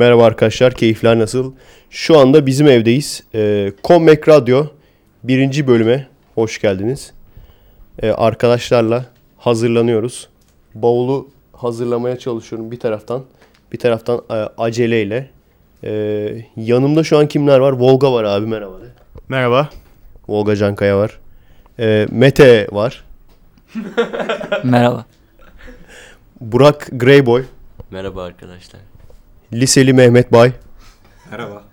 Merhaba arkadaşlar, keyifler nasıl? Şu anda bizim evdeyiz. Ee, Kommek Radyo birinci bölüme hoş geldiniz. Ee, arkadaşlarla hazırlanıyoruz. Bavulu hazırlamaya çalışıyorum bir taraftan. Bir taraftan e, aceleyle. Ee, yanımda şu an kimler var? Volga var abi merhaba de. Merhaba. Volga Cankaya var. Ee, Mete var. Merhaba. Burak Greyboy. Merhaba arkadaşlar. Liseli Mehmet Bay. Merhaba.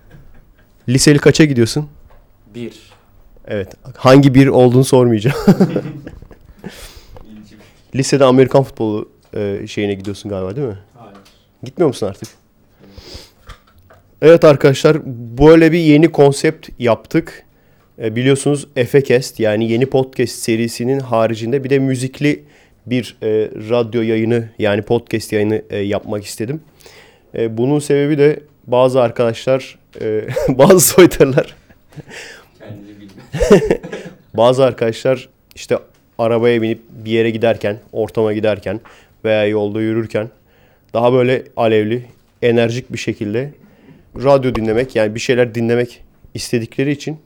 Liseli kaça gidiyorsun? Bir. Evet. Hangi bir olduğunu sormayacağım. Lisede Amerikan futbolu e, şeyine gidiyorsun galiba değil mi? Hayır. Gitmiyor musun artık? Evet arkadaşlar böyle bir yeni konsept yaptık. E, biliyorsunuz Efekest yani yeni podcast serisinin haricinde bir de müzikli bir e, radyo yayını yani podcast yayını e, yapmak istedim. E, bunun sebebi de bazı arkadaşlar, e, bazı soytarılar. Bazı arkadaşlar işte arabaya binip bir yere giderken, ortama giderken veya yolda yürürken daha böyle alevli, enerjik bir şekilde radyo dinlemek yani bir şeyler dinlemek istedikleri için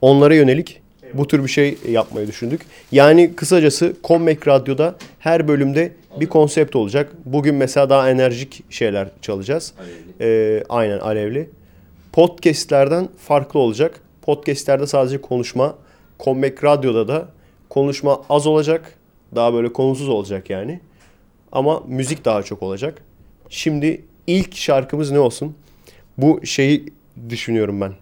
onlara yönelik bu tür bir şey yapmayı düşündük. Yani kısacası Kommek Radyo'da her bölümde bir konsept olacak. Bugün mesela daha enerjik şeyler çalacağız. Ee, aynen alevli. Podcast'lerden farklı olacak. Podcast'lerde sadece konuşma. Kommek Radyo'da da konuşma az olacak. Daha böyle konusuz olacak yani. Ama müzik daha çok olacak. Şimdi ilk şarkımız ne olsun? Bu şeyi düşünüyorum ben.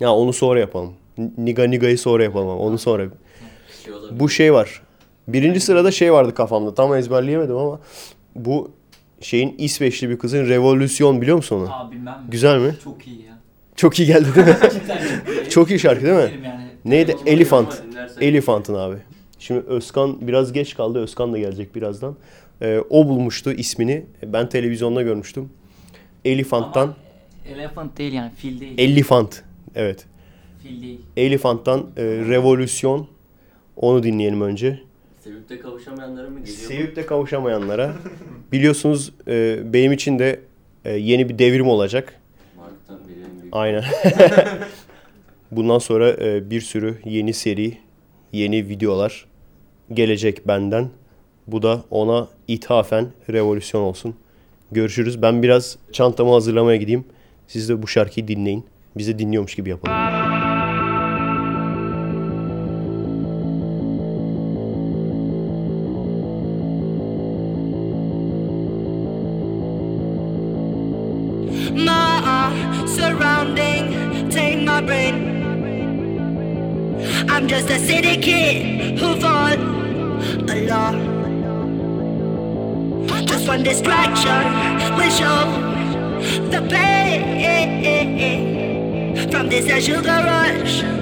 Ya onu sonra yapalım. Niga Niga'yı sonra yapalım onu sonra. Şey. Bu şey var. Birinci sırada şey vardı kafamda. Tam ezberleyemedim ama bu şeyin İsveçli bir kızın Revolüsyon biliyor musun onu? Abi bilmem. Güzel mi? Çok iyi ya. Çok iyi geldi değil mi? Çok iyi. Şarkı değil mi? Yani. Neydi? Elefant. Elefant'ın abi. Şimdi Özkan biraz geç kaldı. Özkan da gelecek birazdan. Ee, o bulmuştu ismini. Ben televizyonda görmüştüm. Elefant'tan. Ama Elephant değil yani fil değil. Elefant. Evet. fil değil. Elefant'tan e, Revolüsyon. Onu dinleyelim önce. Sevip de kavuşamayanlara mı geliyor? Sevip de kavuşamayanlara. Biliyorsunuz e, benim için de e, yeni bir devrim olacak. Mark'tan büyük. Aynen. Bundan sonra e, bir sürü yeni seri, yeni videolar gelecek benden. Bu da ona ithafen revolüsyon olsun. Görüşürüz. Ben biraz çantamı hazırlamaya gideyim. Siz de bu şarkıyı dinleyin. Biz de dinliyormuş gibi yapalım. desejando a luz.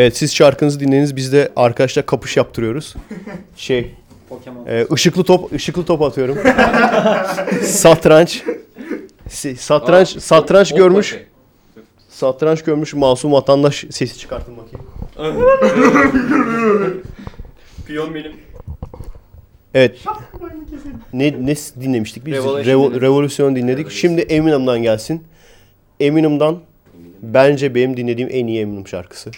Evet siz şarkınızı dinlediniz biz de arkadaşlar kapış yaptırıyoruz. Şey Pokemon. e, ışıklı top ışıklı top atıyorum. satranç. Si- Satranç Aa, satranç o- o görmüş. Satranç görmüş masum vatandaş sesi çıkartın bakayım. Piyon benim. Evet. Ne ne dinlemiştik biz? Revolution Revo- dinledik. Revolution dinledik. Şimdi Eminem'dan gelsin. Eminem'dan bence benim dinlediğim en iyi Eminem şarkısı.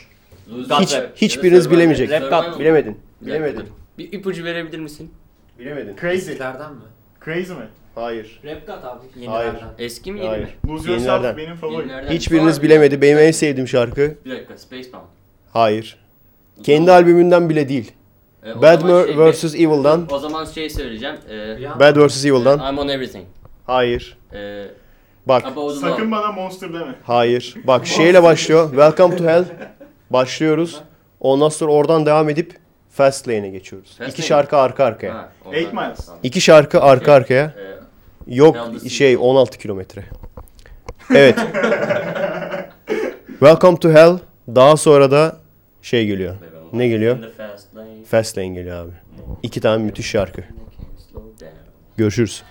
Hiç Rap. hiçbiriniz Survival. bilemeyecek. Rap God. Bilemedin. Bilemedin. Bir ipucu verebilir misin? Bilemedin. Crazy. Eskilerden mi? Crazy mi? Hayır. Rap God abi. Hayır. Yenilerden. Eski mi yeni Hayır. mi? Lose Yenilerden. Benim favorim. Yenilerden. Hiçbiriniz bilemedi. Benim en sevdiğim şarkı. Bir dakika Spaceman. Hayır. Kendi albümünden bile değil. Ee, o Bad zaman Mer şey- vs. Evil'dan. O zaman şey söyleyeceğim. Ee, Rihanna. Bad vs. Evil'dan. I'm on everything. Hayır. Ee, Bak. The Sakın bana Monster deme. Hayır. Bak şeyle başlıyor. Welcome to Hell. Başlıyoruz. Ondan sonra oradan devam edip Fast Lane'e geçiyoruz. Fast İki Lane. şarkı arka arkaya. Ha, ondan- Eight Miles. Tamam. İki şarkı arka arkaya. Ee, Yok the şey Sequel. 16 kilometre. Evet. Welcome to Hell. Daha sonra da şey geliyor. Ne geliyor? In the fast lane. Fast Lane geliyor abi. İki tane müthiş şarkı. Can't slow down. Görüşürüz.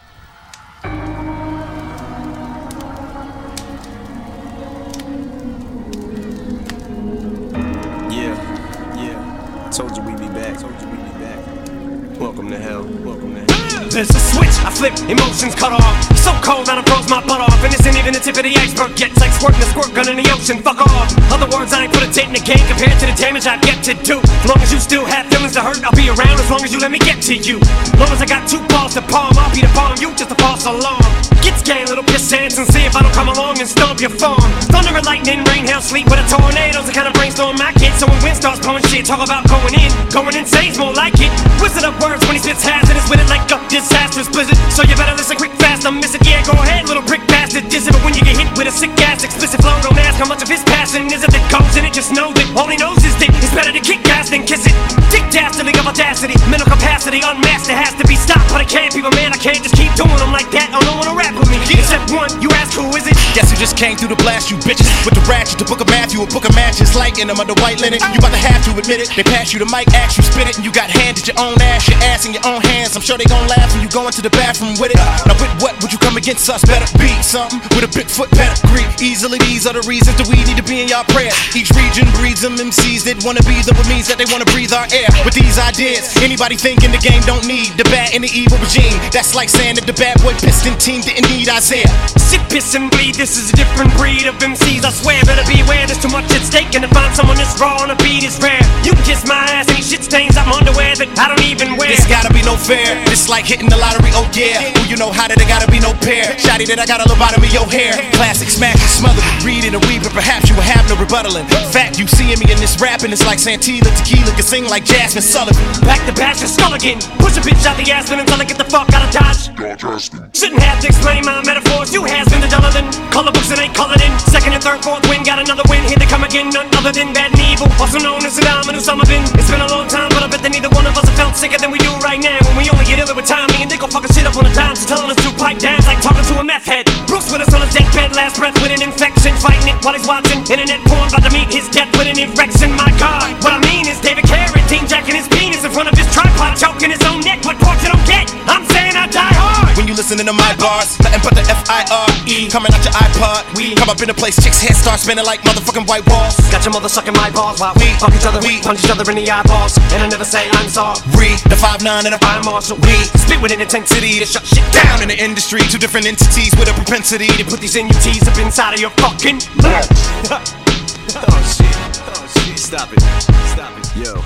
Emotions cut off. So cold, that I froze my butt off. And isn't even the tip of the iceberg yet. It's like squirting a squirt gun in the ocean, fuck off. Other words, I ain't put a dent in the game compared to the damage I've yet to do. As long as you still have feelings to hurt, I'll be around as long as you let me get to you. As long as I got two balls to palm, I'll be the palm, you just a false alarm. Get scared, little piss ants, and see if I don't come along and stomp your farm. Thunder and lightning, rain, hail, sleet with a tornado's the kind of brainstorm I get. So when wind starts blowing shit, talk about going in. Going insane's more like it. Wizard of words when he spits hazardous with it like a disastrous blizzard. So you better listen quick, fast, I'm missing. Yeah, go ahead, little prick bastard, diss. But when you get hit with a sick ass explicit flow, don't ask how much of his passion is it that goes in it. Just know that all he knows is that it's better to kick ass than kiss it. Dick dastardly of audacity, mental capacity unmasked. It has to be stopped, but I can't, be people, man. I can't just keep doing them like that. Oh, no one to rap with me. Except one, you ask who is it? Guess who just came through the blast, you bitches? With the ratchet, the book of Matthew, a book of matches, lighting them under white linen. You about to have to admit it. They pass you the mic, ask you spit it, and you got handed your own ass, your ass in your own hands. I'm sure they gon' laugh when you go into the bathroom with it. Now, with what would you come against us? Better be something with a big Bigfoot pedigree. Easily, these are the reasons that we need to be in y'all prayers. Each region breeds them MCs that wanna be them, what means that they wanna breathe our air. With these ideas, anybody thinking the game don't need the bad and the evil regime. That's like saying that the bad boy piston team didn't need Isaiah. Sit, piss, and bleed. This is a different breed of MCs. I swear, better beware. There's too much at stake, and to find someone that's raw on a beat is rare. You kiss my ass, any shit stains. I'm underwear that I don't even wear. This gotta be no fair. This like hitting the lottery, oh yeah. Who you know how that it gotta be no pair. Shotty that I got a lobotomy your hair. Classic smack and smother it. Read it and weave it, perhaps you will have no rebuttaling. Fact, you seeing me in this rapping, it's like Santila Tequila can sing like Jasmine Sullivan. Back to bash and skull again. Push a bitch out the ass until I get the fuck out of Dodge. Shouldn't have to explain my metaphors. You has been the duller than color books and ain't colored in. Second and third, fourth win, got another win. Here they come again, none other than bad and evil. Also known as Saddam and Osama bin. It's been a long time, but I bet that neither one of us have felt sicker than we do right now. When we only get iller with time, me and they go fucking shit up on the dime. So telling us to pipe down, like talking to a meth head. Bruce with us on his deathbed, last breath with an infection. Fighting it while he's watching internet porn, about to meet his death with an erection. My God, what I mean is David Carradine jacking his penis in front of his tripod, choking his own neck. What part you don't get? I'm saying I die hard. When you listening to my bars, nothing but the F-I-R-E Coming out your iPod, we come up in the place, chicks' heads start spinning like motherfucking white walls Got your mother sucking my balls while we fuck each other, we punch each other in the eyeballs, and I never say I'm sorry. The 5'9 and the I'm Marshall. We spit with an intensity to shut shit down. in the industry Two different entities with a propensity to Put these NUTs up inside of your fucking. Oh shit. Oh shit. Stop it. Stop it. Yo.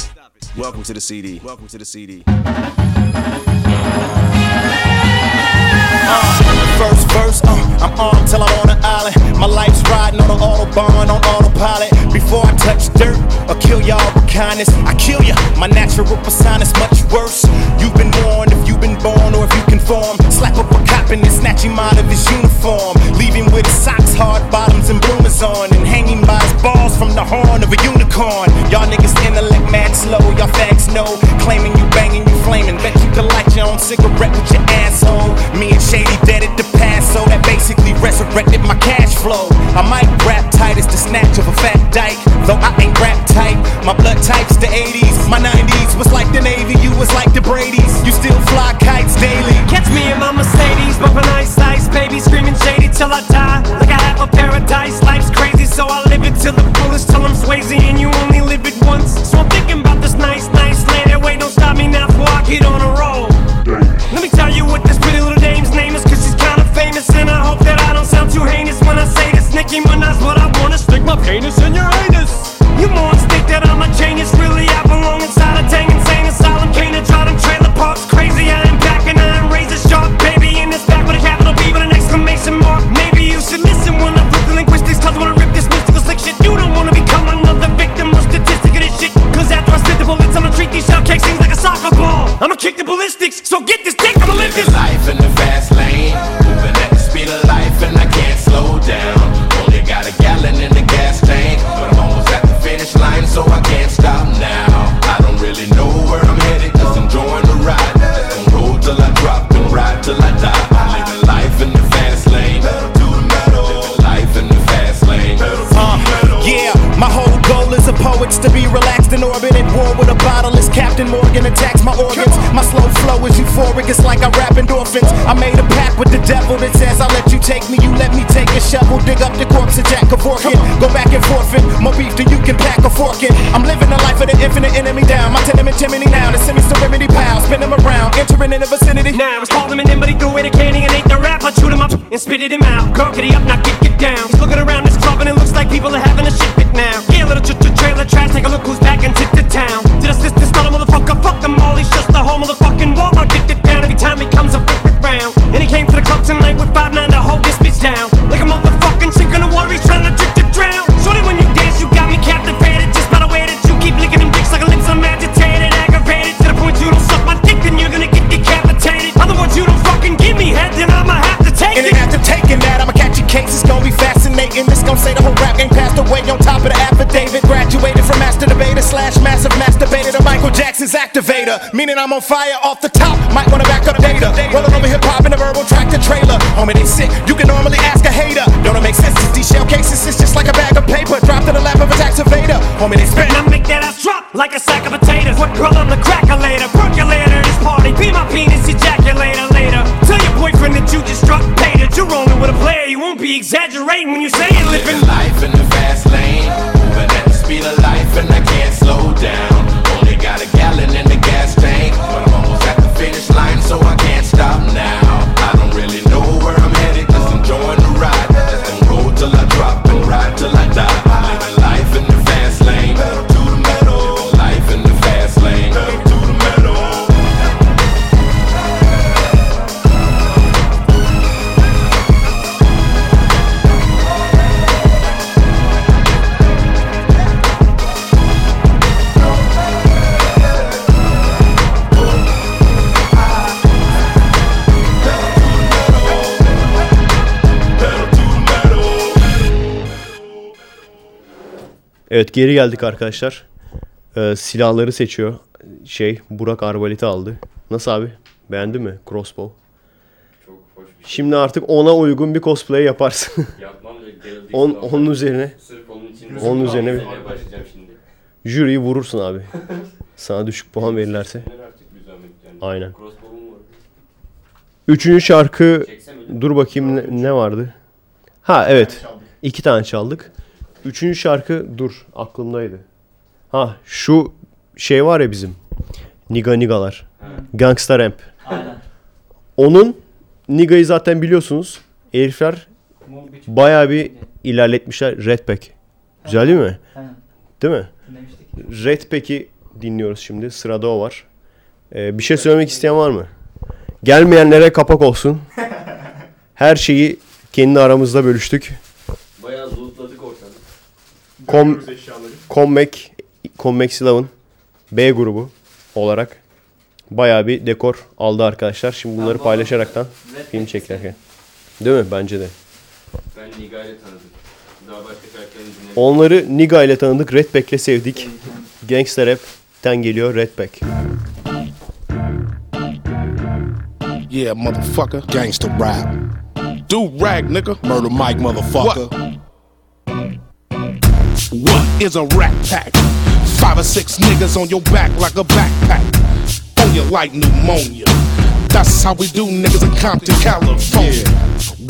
Welcome to the CD. Welcome to the CD. First verse, uh, I'm on till I'm on an island. My life's riding on an autobahn, on autopilot. Before I touch dirt or kill y'all with kindness, I kill ya. My natural persona's much worse. You've been warned if you've been born or if you conform. Slap up a cop and then snatch him out of his uniform. Leave him with his socks, hard bottoms, and bloomers on. And hanging by his balls from the horn of a unicorn. Y'all niggas intellect mad slow, y'all fags know. Claiming you banging, you flaming. Bet you can light your own cigarette with your asshole. Me and Shady dead at the past, so that basically resurrected my cash flow. I might rap tight as the snatch of a fat dyke, though I ain't rap tight. My blood type's the 80s, my 90s was like the Navy, you was like the Brady's. You still fly kites daily. Catch me in my Mercedes, bumping ice ice, baby, screaming shady till I die. Like I have a paradise, life's crazy, so I live it till the fullest, till I'm Swayze, and you only Meaning I'm on fire off the top. Might wanna back up data. Rolling over hip hop in a verbal track tractor trailer. Homie, they sick. You can normally ask a hater. Don't it make sense? It's these shell cases. It's just like a bag of paper dropped in the lap of a tax evader. Homie, they spit. And I make that ass drop like a sack of potatoes. What girl I'm the cracker later, percolator this party. Be my penis ejaculator later. Tell your boyfriend that you just struck paid that you're rolling with a player. You won't be exaggerating when you say it, living. Living life in the Evet geri geldik arkadaşlar. Ee, silahları seçiyor. Şey Burak arbaleti aldı. Nasıl abi? Beğendin mi? Crossbow. Çok Hoş bir şey. Şimdi artık ona uygun bir cosplay yaparsın. Yapmam Gerald On, onun üzerine Sırf onun için. Onun üzerine bir- başlayacağım şimdi. jüriyi vurursun abi. Sana düşük puan verirlerse. Neler artık bir zahmet yani. Aynen. Crossbow'um var. Üçüncü şarkı Çeksem öyle. dur bakayım ne, ne vardı? Ha evet. İki tane çaldık. Üçüncü şarkı dur aklımdaydı. Ha şu şey var ya bizim. Niga Nigalar. Gangsta Ramp. Aynen. Onun Niga'yı zaten biliyorsunuz. Herifler bayağı bir ilerletmişler. Redback. Güzel değil mi? Aynen. Değil mi? Dinlemiştik. Redback'i dinliyoruz şimdi. Sırada o var. Ee, bir şey söylemek isteyen var mı? Gelmeyenlere kapak olsun. Her şeyi kendi aramızda bölüştük. Bayağı ortalığı. Kom, eşyaları. Commac, Commax 11 B grubu olarak bayağı bir dekor aldı arkadaşlar. Şimdi bunları paylaşaraktan film çekerken. Değil mi? Bence de. Ben Niga ile tanıdım. Daha başka şarkılarını. Onları Niga ile tanıdık. Redback'le sevdik. Gangster Rap'ten geliyor Redback. Yeah, motherfucker. Gangsta rap. Do rag, nigga. Murder Mike, motherfucker. What is a rat pack? Five or six niggas on your back like a backpack. On you like pneumonia. That's how we do niggas in Compton, California.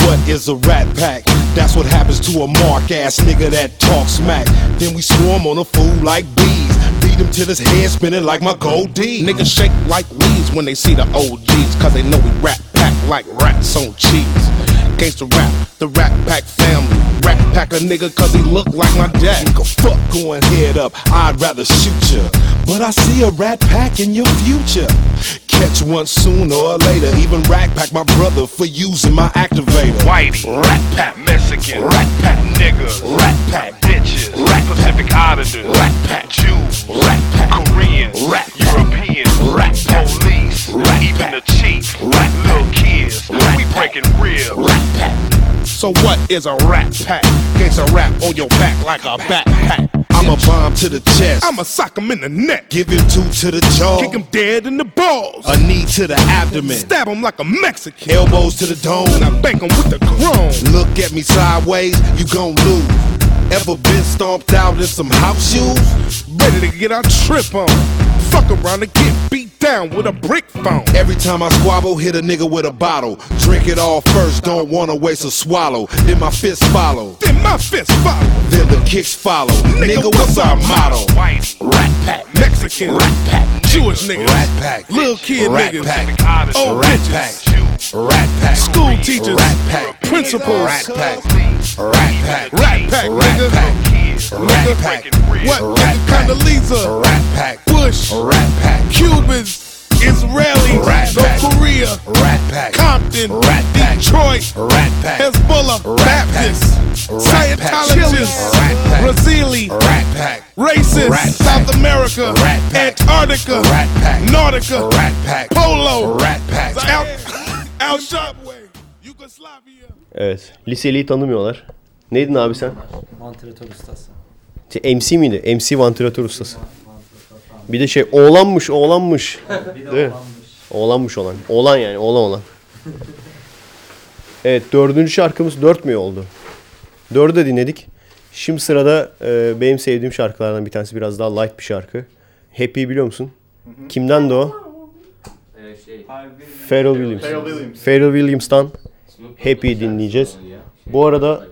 What is a rat pack? That's what happens to a mark ass nigga that talks smack. Then we swarm on a fool like bees. Beat him till his head spinning like my gold D. Niggas shake like leaves when they see the OGs. Cause they know we rat pack like rats on cheese. Gangsta rap, the rat pack family. Rat pack a nigga cause he look like my dad. Nigga, fuck going head up, I'd rather shoot ya. But I see a rat pack in your future. Catch one sooner or later. Even rat pack my brother for using my activator. Whitey, rat pack Mexican, rat pack niggas, rat pack bitches, rat Pacific Islanders, rat pack Jews, rat pack Koreans, rat Europeans, rat police, even the chief, rat little kids, we breaking real, rat pack. So what is a rat pack? a rap on your back like a backpack. I'm a bomb to the chest. I'ma sock him in the neck. Give him two to the jaw. Kick him dead in the balls. A knee to the abdomen. Stab him like a Mexican. Elbows to the dome. And I bank him with the chrome. Look at me sideways, you gon' lose. Ever been stomped out in some house shoes? Ready to get our trip on. Fuck around and get beat down with a brick phone. Every time I squabble, hit a nigga with a bottle. Drink it all first, don't wanna waste a swallow. Then my fist follow. Then my fist follow. Then the kicks follow. Nigga, what's our motto? Whitey, Rat pack, Mexican, rat pack, Jewish niggas, rat pack, little kid rat niggas, pack, old rat bitches, pack, rat pack, school teachers, rat pack, principals, rat pack, rat pack, rat pack, rat pack. Rat pack. What? rat Nigga, pack. Condoleezza, rat pack, Bush, rat pack, Cubans, Israelis, Rat North pack. Korea, rat pack, Compton, Rat pack. Detroit, rat pack, Hezbollah, Rat pack. Scientologists, Rat pack. Brazili, rat pack, racist, Rat South pack. America, Rat pack. Antarctica, Rat pack. Nautica, rat pack, Polo, rat pack. Al, Al Yugoslavia. Evet. Liseliyi tanımıyorlar. Neydin abi sen? Vantilatör ustası. Şey, MC miydi? MC vantilatör ustası. Bir de şey oğlanmış oğlanmış. Bir de Değil mi? olanmış. Oğlanmış olan. Oğlan yani oğlan olan. Evet dördüncü şarkımız dört mü oldu? Dördü de dinledik. Şimdi sırada e, benim sevdiğim şarkılardan bir tanesi biraz daha light bir şarkı. Happy biliyor musun? Kimden de o? Ee, şey. Pharrell Williams. Pharrell Williams. Pharrell Williams'tan Snoop Happy dinleyeceğiz. ya. Bu arada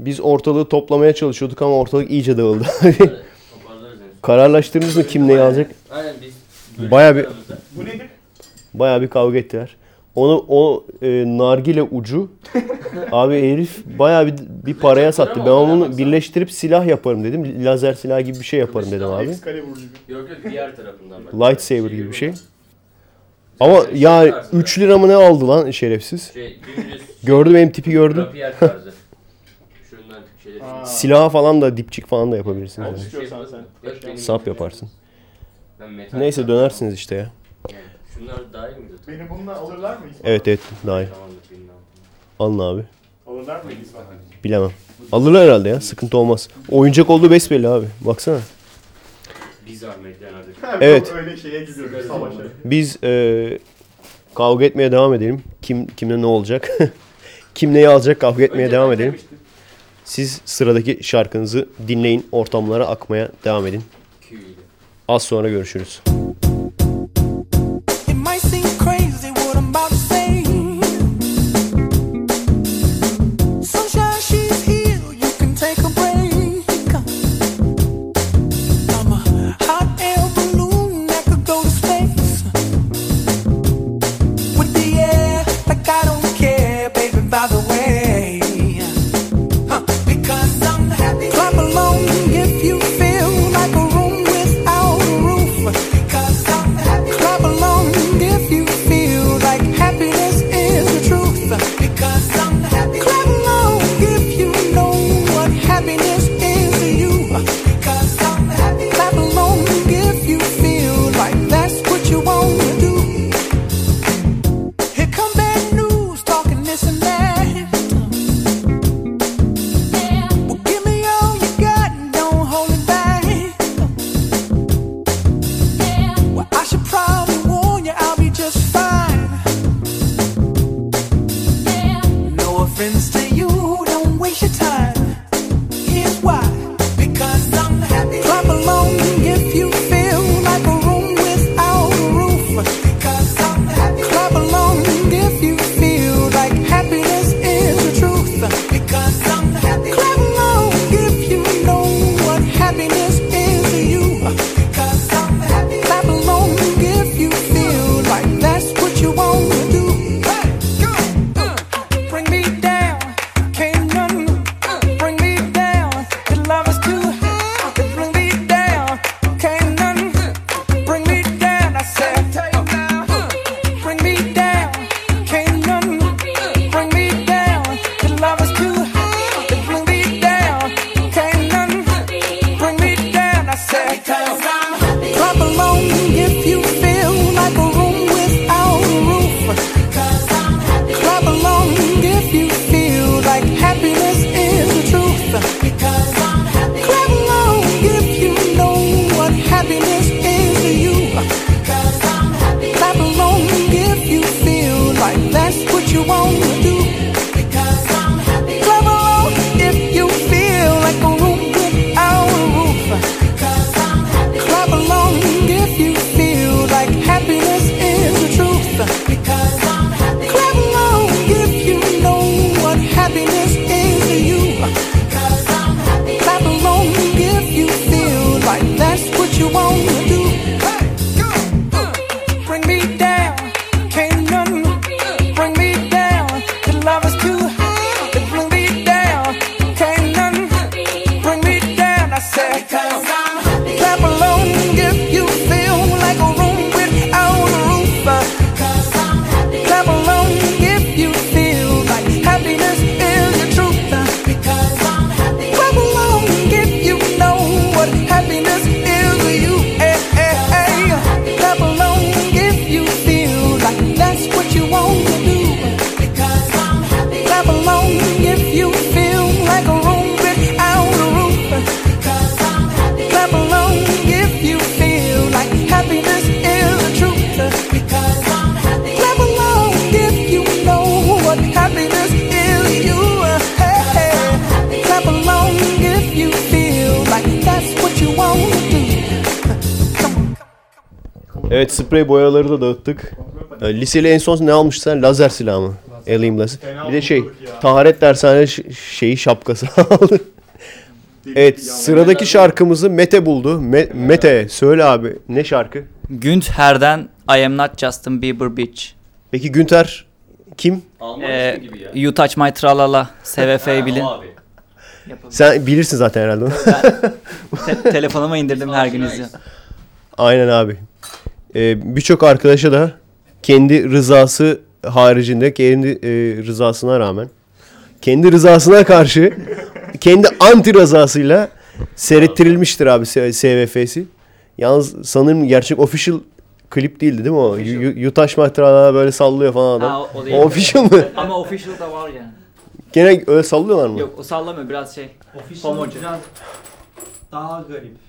biz ortalığı toplamaya çalışıyorduk ama ortalık iyice dağıldı. Kararlaştırdınız mı kim neyi alacak? Aynen biz. Bayağı bir- aramızda. Bu nedir? Bayağı bir kavga ettiler. Onu o e, nargile ucu abi herif bayağı bir, bir paraya sattı. Ben onu birleştirip silah yaparım dedim. Lazer silah gibi bir şey yaparım dedim abi. Excalibur gibi. Yok yok diğer tarafından bak. Lightsaber gibi bir şey. Ama ya 3 lira mı ne aldı lan şerefsiz? Şey dümdüz. Gördü benim tipi gördü. Rapier tarzı. Ha. Silaha falan da dipçik falan da yapabilirsin. Yani. Çıkıyorsan. Sap yaparsın. Neyse dönersiniz işte ya. Şunlar dahil mi? Beni bununla alırlar mı? Evet evet dahil. Alın abi. Alırlar mı İsmail? Bilemem. Alırlar herhalde ya. Sıkıntı olmaz. Oyuncak olduğu besbelli abi. Baksana. Biz Evet. Öyle şeye gidiyoruz savaşa. Biz e, kavga etmeye devam edelim. Kim kimle ne olacak? Kim neyi alacak kavga etmeye Önce devam edelim. Demiştim. Siz sıradaki şarkınızı dinleyin, ortamlara akmaya devam edin. Az sonra görüşürüz. dağıttık. Ee, liseli en son ne almıştı sen? Lazer silahı mı? Alayım lazer. Bir de şey, taharet dershane ş- şeyi şapkası aldı. evet, sıradaki şarkımızı Mete buldu. Me- Mete, söyle abi. Ne şarkı? Günter'den I am not Justin Bieber bitch. Peki Günter kim? Alman Ee, ismi gibi ya. You touch my tralala. SVF'yi bilin. Abi. Sen bilirsin zaten herhalde. onu. Te- telefonuma indirdim her gün izliyorum. Aynen abi e, birçok arkadaşa da kendi rızası haricinde kendi e, rızasına rağmen kendi rızasına karşı kendi anti rızasıyla seyrettirilmiştir abi SVF'si. Yalnız sanırım gerçek official klip değildi değil mi o? Yutaş mahtıralarına böyle sallıyor falan adam. Ha, o, o, official mı? Ama official da var yani. Gene öyle sallıyorlar mı? Yok o sallamıyor biraz şey. Official homojen. biraz daha garip.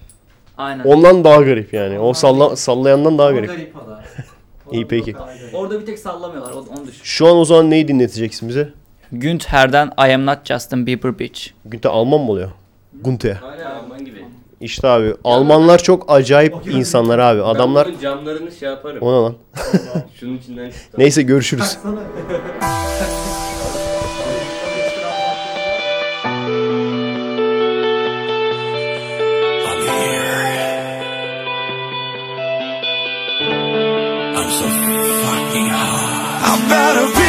Aynen. Ondan daha garip yani. O salla, sallayandan daha garip. garip o da. İyi peki. Orada bir tek sallamıyorlar. o- Onu düşün. Şu an o zaman neyi dinleteceksin bize? Günter'den I am not Justin Bieber bitch. Günter Alman mı oluyor? Günter. Aynen gibi. İşte abi Almanlar çok acayip insanlar abi. Adamlar Ben bunun camlarını şey yaparım. ona lan. Şunun içinden çıktı. Neyse görüşürüz. about a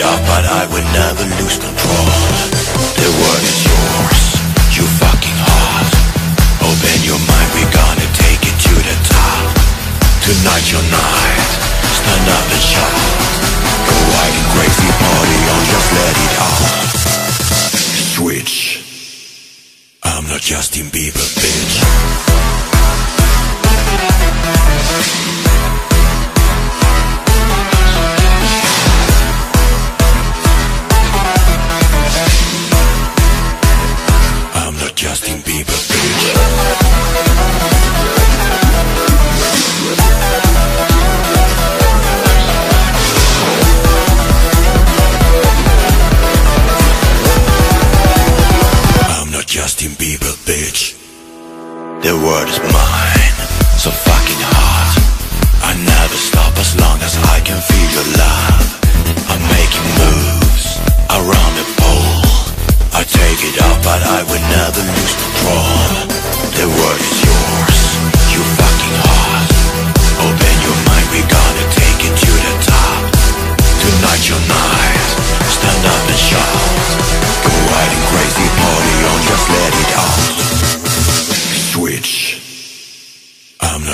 but I would never lose control.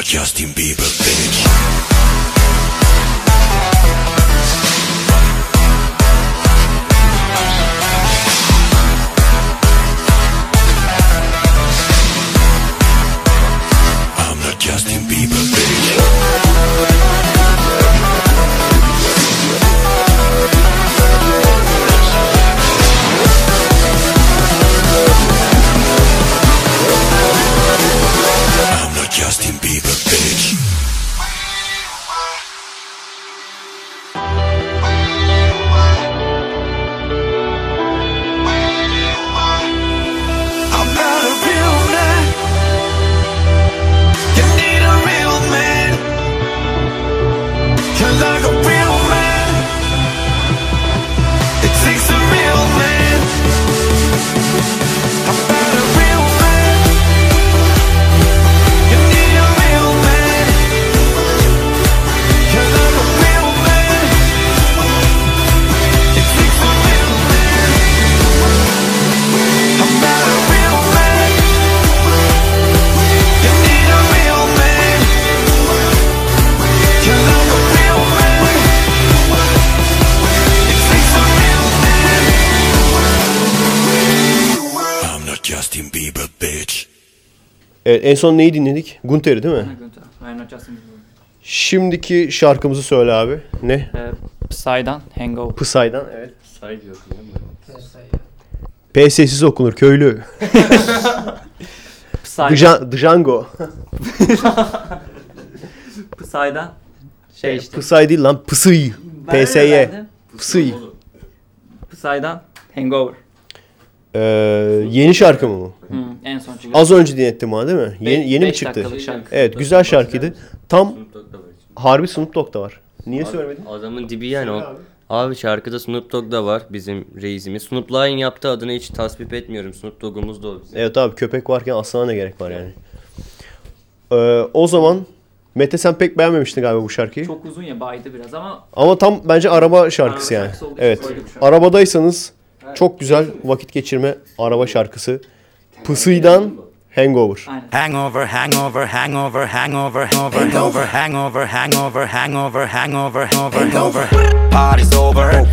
Justin Bieber, en son neyi dinledik? Gunter'i değil mi? Justin Bieber. Şimdiki şarkımızı söyle abi. Ne? Ee, Psy'dan Hangover. Pısay'dan evet. Say diyorsun değil mi? P sessiz okunur köylü. Psy'dan, Dja- Django. Psy'dan şey işte. Pısay değil lan pısıy. Ben öyle PSY. verdim. Pısıy. Psy'dan Hangover. Ee, yeni şarkı mı bu? Hı, en son çıkan. Az önce dinlettim bana değil mi? Yeni, Beş- yeni mi beş çıktı? dakikalık şarkı. Evet güzel şarkıydı. Tam Snoop Dogg da var içinde. harbi Snoop Dogg da var. Niye Abi, söylemedin? Adamın dibi yani o. Abi şarkıda Snoop Dogg da var bizim reisimiz. Snoop Lion yaptığı adını hiç tasvip etmiyorum. Snoop Dogg'umuz da o bizim. Evet abi köpek varken aslana ne gerek var yani. Ee, o zaman Mete sen pek beğenmemiştin galiba bu şarkıyı. Çok uzun ya baydı biraz ama Ama tam bence araba şarkısı Araba yani. şarkısı olduğu için Evet. Arabadaysanız çok güzel vakit geçirme araba şarkısı. Pısıydan Hangover. Hangover, hangover, hangover, hangover, hangover, hangover, hangover, hangover, hangover, hangover, hangover. Party's over,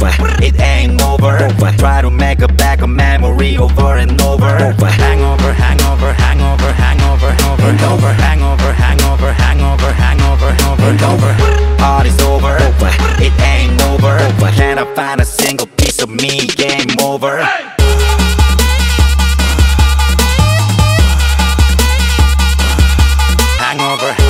it ain't over. Try to make a back a memory over and over. Hangover, hangover, hangover, hangover, hangover, hangover, hangover, hangover, hangover, hangover. Hangover, party's over, it ain't over. Can I find a single piece of me? Game over. Hangover. Hangover.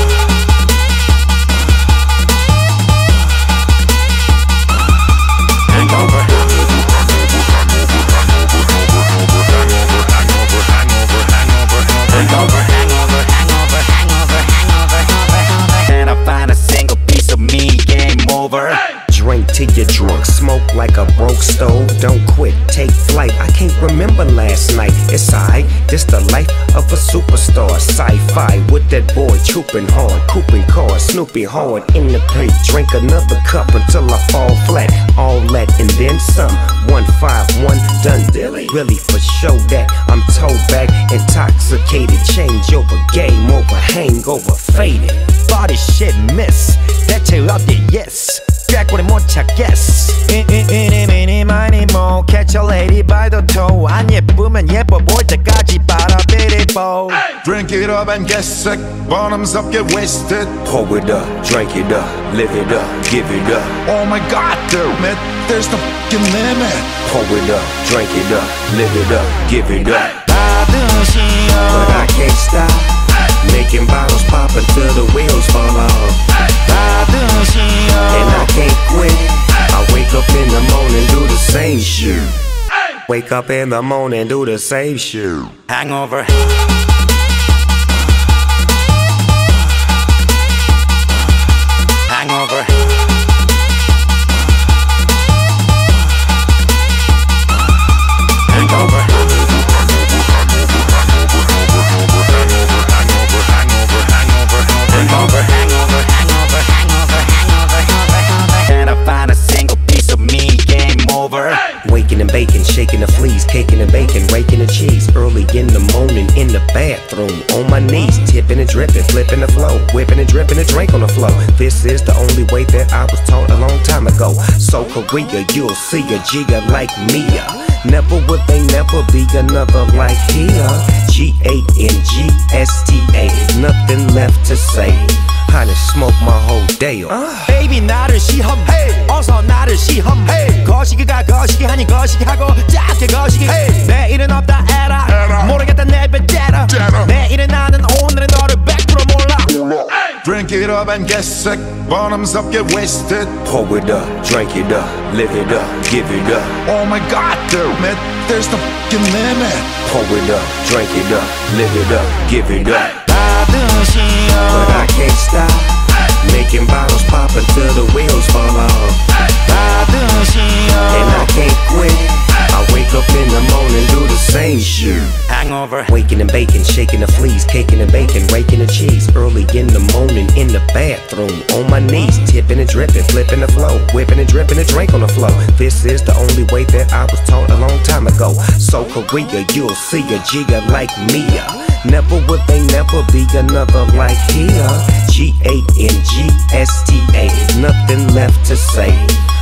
till you're drunk. Smoke like a broke stove, don't quit, take flight. I can't remember last night, it's I. This the life of a superstar. Sci fi with that boy trooping hard, cooping cars, Snoopy hard in the paint. Drink another cup until I fall flat. All that and then some. 151 done dilly. Really for show that I'm toe back, intoxicated. Change over, game over, hangover, faded. Body shit miss, that tail out there, yes. 꾀꼬리 못 찾겠어 이니 미니 마니 모 catch a lady by the toe 안 예쁘면 예뻐 보일 때까지 바라비리보 Drink it up and get sick. Bottoms up, get wasted. Pour it up, drink it up, live it up, give it up Oh my god, damn it. There's no fucking limit. Pour it up, drink it up, live it up, give it up 받으시오 But I can't stop Making bottles pop until the wheels fall off 받으시오 and I can't quit I wake up in the morning, do the same shit Wake up in the morning, do the same shit Hangover. Hangover. Bathroom, on my knees, tipping and dripping, flipping the flow, whipping and dripping a drink on the floor. This is the only way that I was taught a long time ago. So Korea, you'll see a Giga like Mia. Never would they never be another like here. G A N G S T A, nothing left to say Honey, smoke my whole day up. Baby 나를 시험해 어서 나를 시험해 거시기가 거시기 하니 거시기 하고 작게 거시기 내일은 없다 에라 모르겠다 내뱉대라 내일은 나는 오늘은 너를 100% 몰라 Drink it up and get sick. Bottoms up, get wasted. Pour it up, drink it up, live it up, give it up. Oh my god, damn it. There's no fucking limit. Pour it up, drink it up, live it up, give it up. 받으시오 but I can't stop making bottles pop until the wheels fall off. And I can't quit. Wake up in the morning, do the same shit. Hangover. Waking and baking, shaking the fleas, caking and bacon, raking the cheese. Early in the morning in the bathroom, on my knees, tipping and dripping, flipping the flow, whipping and dripping a drink on the floor. This is the only way that I was taught a long time ago. So Korea, you'll see a Giga like Mia. Never would they never be another like here. G A N G S T A, nothing left to say.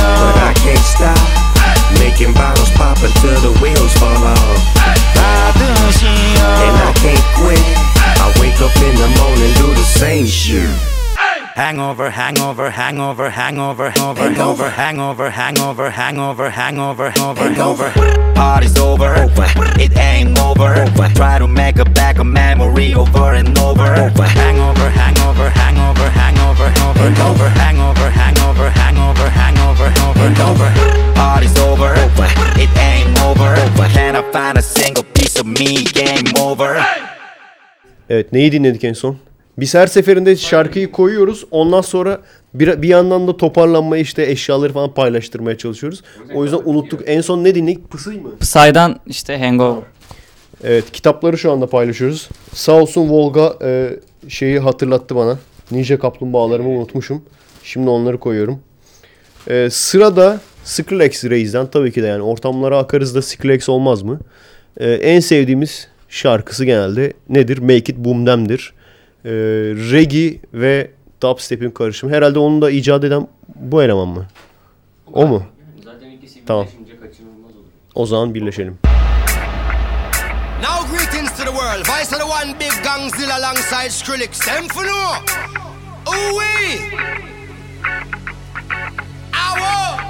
But I can't stop making bottles pop until the wheels fall off. And I can't quit. I wake up in the morning, do the same shit hangover, hangover, hangover, hangover, hangover, hangover, hangover, hangover, hangover, hangover, hangover, hangover. Party's over, over. it ain't over. over. Try to make a back a memory over and over. over. Hangover, hangover, hangover, hangover, hangover, hangover, hangover, hangover, hangover, hangover, hangover, hangover. Party's over, over. it ain't over. over. Can I find a single piece of me? Game over. Hey! Evet neyi dinledik en son? Biz her seferinde şarkıyı koyuyoruz. Ondan sonra bir, bir yandan da toparlanmayı işte eşyaları falan paylaştırmaya çalışıyoruz. O yüzden unuttuk. En son ne dinledik? Pısıy mı? Psy'dan işte Hangover. Evet kitapları şu anda paylaşıyoruz. Sağ olsun Volga e, şeyi hatırlattı bana. Ninja kaplumbağalarımı unutmuşum. Şimdi onları koyuyorum. E, sırada Skrillex Reis'den tabii ki de yani ortamlara akarız da Skrillex olmaz mı? E, en sevdiğimiz şarkısı genelde nedir? Make It Boom Dem'dir. E, reggae ve dubstep'in karışımı. Herhalde onu da icat eden bu eleman mı? O mu? Zaten ikisi Tamam. birleşince kaçınılmaz olur. O zaman birleşelim. Now greetings to the world. Vice of the one big gangzilla alongside Skrillex. Them for no. Ooh wee. Ow.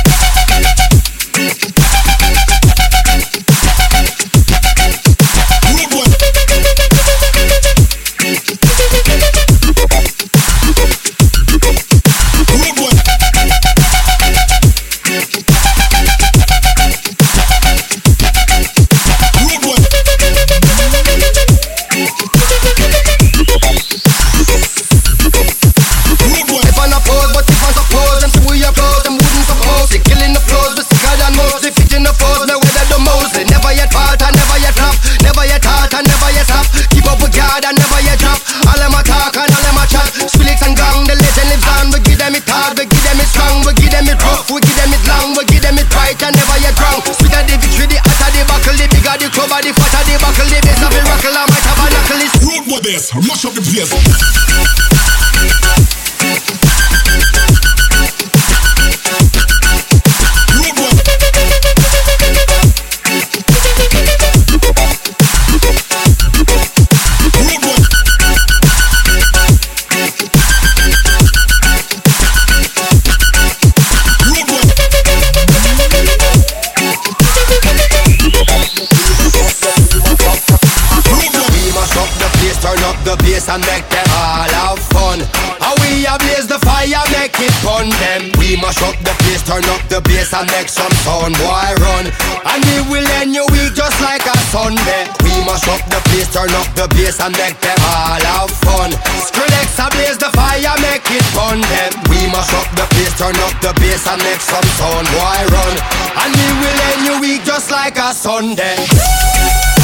Thank you. Mash bass and make them all have fun. Skrillex a blaze the fire, make it fun them. We mash up the place, turn up the bass and make some sound, boy run. And we will end your week just like a Sunday.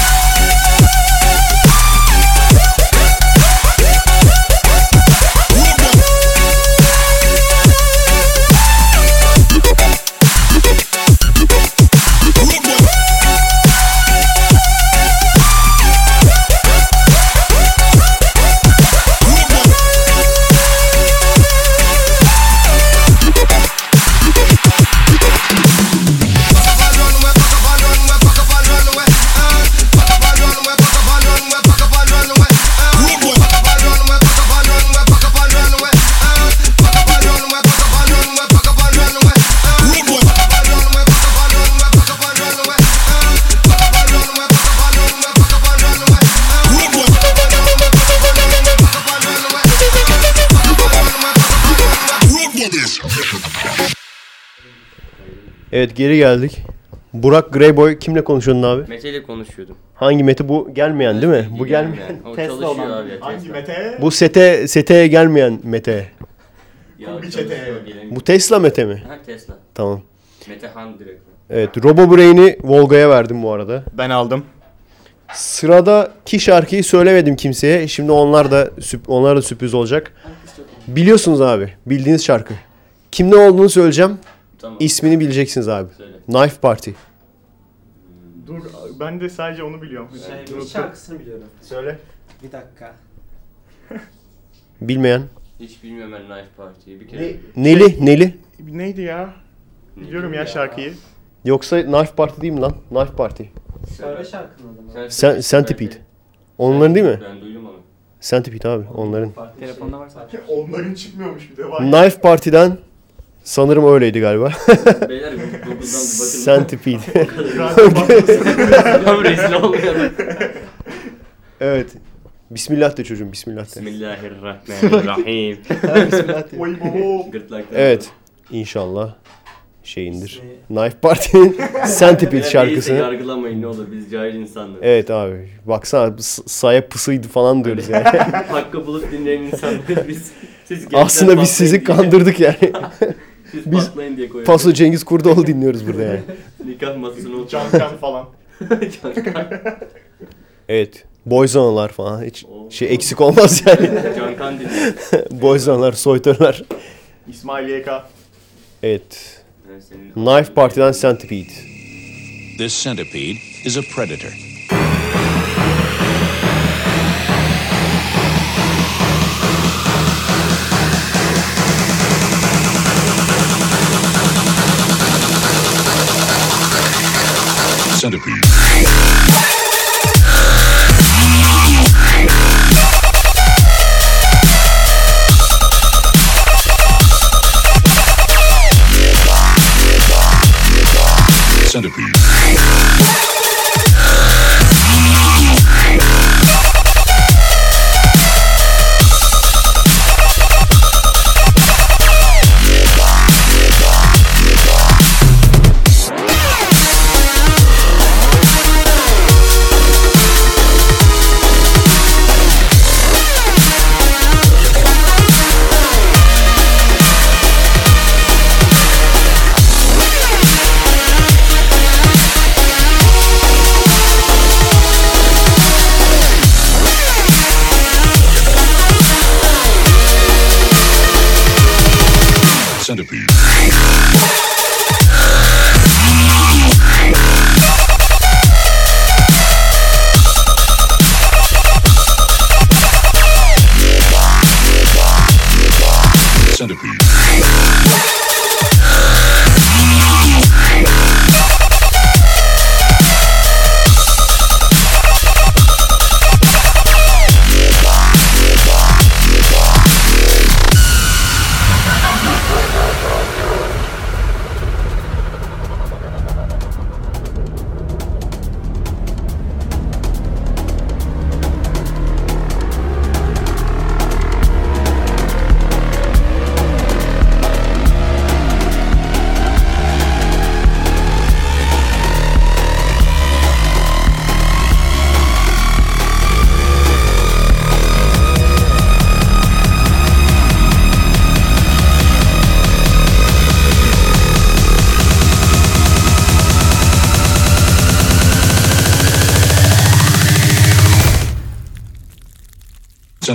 Evet geri geldik. Burak Greyboy kimle konuşuyordun abi? Mete ile konuşuyordum. Hangi Mete bu gelmeyen değil mi? Bu gelmeyen. O çalışıyor abi. ya, Hangi Tesla. Mete? Bu sete seteye gelmeyen Mete. Ya, Bir çete. çalışıyor, gelin. Bu Tesla Mete mi? Ha Tesla. Tamam. Mete Han direkt. Evet Robo Brain'i Volga'ya verdim bu arada. Ben aldım. Sıradaki şarkıyı söylemedim kimseye. Şimdi onlar da sürp- onlar da sürpriz olacak. Biliyorsunuz abi. Bildiğiniz şarkı. Kimde olduğunu söyleyeceğim. Tamam. İsmini bileceksiniz abi. Söyle. Knife Party. Dur ben de sadece onu biliyorum. Şey, bir şarkısını biliyorum. Söyle. Bir dakika. Bilmeyen. Hiç bilmiyorum ben Knife Party'yi. Bir kere. Neli? Neli? Neydi ya? Biliyorum ya şarkıyı. Yoksa Knife Party değil mi lan? Knife Party. Söyle şarkının adını. Sen, Centipede. Onların değil mi? Ben duydum onu. Centipede abi onların. Telefonda var sadece. Onların çıkmıyormuş bir de var. Knife Party'den sanırım öyleydi galiba. Beyler Google'dan bakın. Centipede. Evet. Bismillah de çocuğum bismillah de. Bismillahirrahmanirrahim. Bismillah de. Evet. İnşallah şeyindir. Knife Party'nin Centipede Beyler, şarkısını. neyse yargılamayın ne olur biz cahil insanlarız. Evet abi. Baksana saya pısıydı falan diyoruz yani. Hakkı bulup dinleyen insanlarız biz. Siz gençler Aslında biz sizi kandırdık yani. Siz biz patlayın diye koyuyoruz. Paso Cengiz Kurdoğlu dinliyoruz burada yani. Nikah masasına oturuyoruz. Cankan falan. Cankan. Evet. Boyzanalar falan hiç şey eksik olmaz yani. Cankan dinliyor. Boyzanalar, soytarılar. İsmail YK. Evet. Knife Party'den Centipede. This centipede is a predator. Centipede.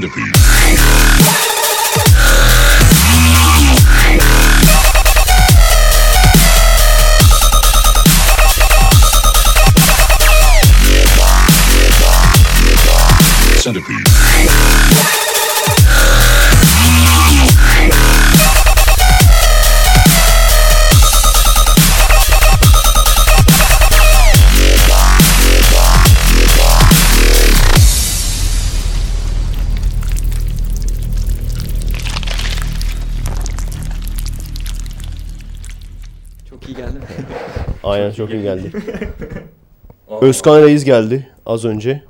de plus. Aynen çok iyi geldi. Özkan Reis geldi az önce.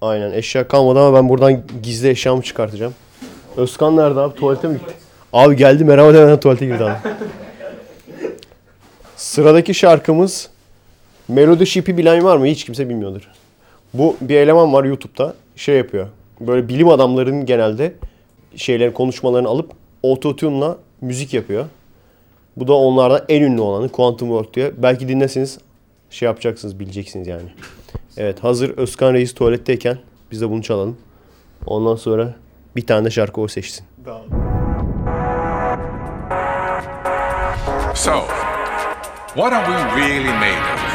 Aynen eşya kalmadı ama ben buradan gizli eşyamı çıkartacağım. Özkan nerede abi? Tuvalete mi gitti? Abi geldi merhaba demeden tuvalete girdi abi. Sıradaki şarkımız Melody Ship'i bilen var mı? Hiç kimse bilmiyordur. Bu bir eleman var YouTube'da. Şey yapıyor. Böyle bilim adamlarının genelde şeylerin konuşmalarını alıp autotune'la müzik yapıyor. Bu da onlardan en ünlü olanı Quantum World diye. Belki dinlesiniz şey yapacaksınız bileceksiniz yani. Evet hazır Özkan Reis tuvaletteyken biz de bunu çalalım. Ondan sonra bir tane de şarkı o seçsin. So, what are we really made of?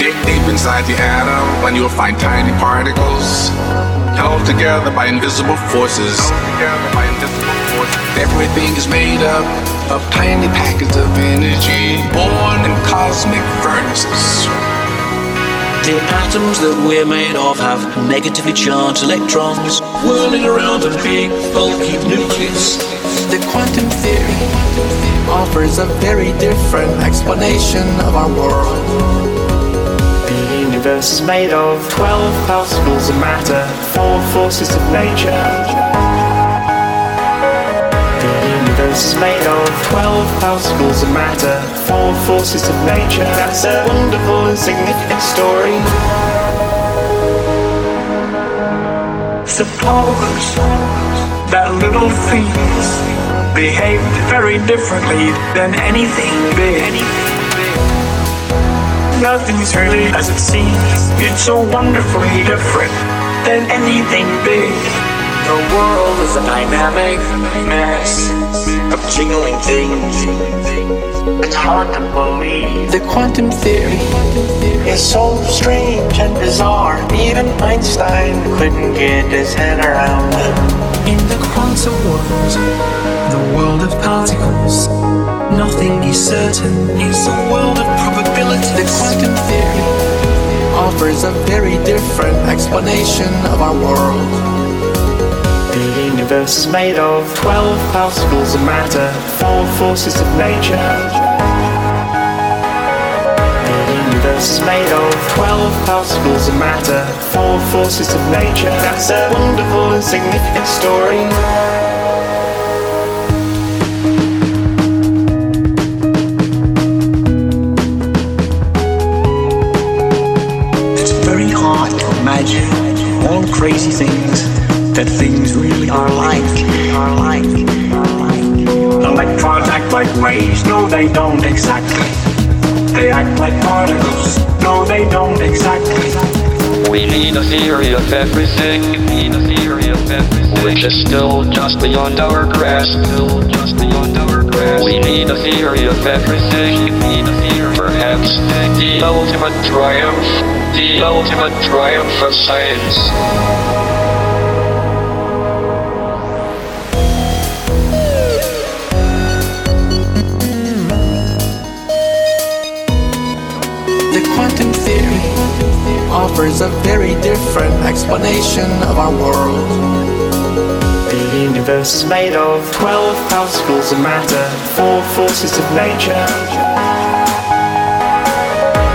Dig deep inside the atom, and you'll find tiny particles held together by invisible forces. Everything is made up of tiny packets of energy born in cosmic furnaces. The atoms that we're made of have negatively charged electrons whirling around a big bulky nucleus. The quantum theory offers a very different explanation of our world. The universe is made of 12 particles of matter, four forces of nature. Is made of 12 particles of matter, four forces of nature. That's a wonderful and significant story. Suppose that little things behaved very differently than anything big. Nothing's really as it seems. It's so wonderfully different than anything big. The world is a dynamic mess of jingling things. It's hard to believe. The quantum theory is so strange and bizarre. Even Einstein couldn't get his head around it. In the quantum world, the world of particles, nothing is certain. It's a world of probabilities. The quantum theory offers a very different explanation of our world. Universe is made of 12 particles of matter, four forces of nature. The universe is made of 12 particles of matter, four forces of nature. That's a wonderful and significant story. It's very hard to imagine all crazy things that things really are like. Are like. Electrons act like waves, No, they don't exactly. They act like particles. No, they don't exactly. We need a theory of everything. We need a theory of everything. Which is still just beyond our grasp. Still just beyond our grasp. We need a theory of everything. We need a theory. Perhaps the ultimate triumph. The ultimate triumph of science. Offers a very different explanation of our world. The universe is made of 12 particles of matter, four forces of nature.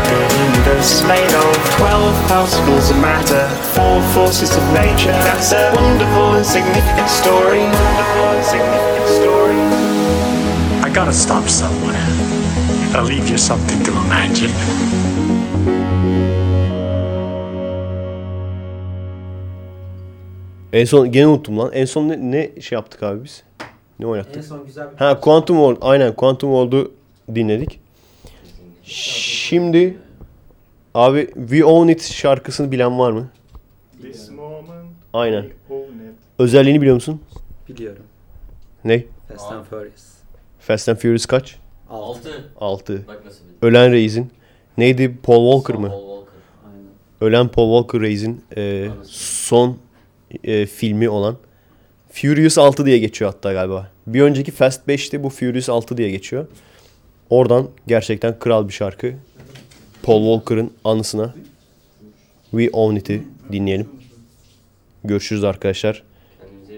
The universe is made of 12 particles of matter, four forces of nature. That's a wonderful and significant story. Wonderful and significant story. I gotta stop somewhere. I'll leave you something to imagine. En son gene unuttum lan. En son ne, ne şey yaptık abi biz? Ne oynattık? En son güzel bir Ha Quantum World. Aynen Quantum World'u dinledik. Şimdi abi We Own It şarkısını bilen var mı? This moment. Aynen. we own it. Özelliğini biliyor musun? Biliyorum. Ne? Fast and Furious. Fast and Furious kaç? Altı. 6. Bak nasıl bildim. Ölen Reis'in. Neydi? Paul Walker mı? Paul Walker. Ölen Paul Walker Reis'in e, son e, filmi olan Furious 6 diye geçiyor hatta galiba. Bir önceki Fast 5'ti bu Furious 6 diye geçiyor. Oradan gerçekten kral bir şarkı. Paul Walker'ın anısına We Own It'i dinleyelim. Görüşürüz arkadaşlar.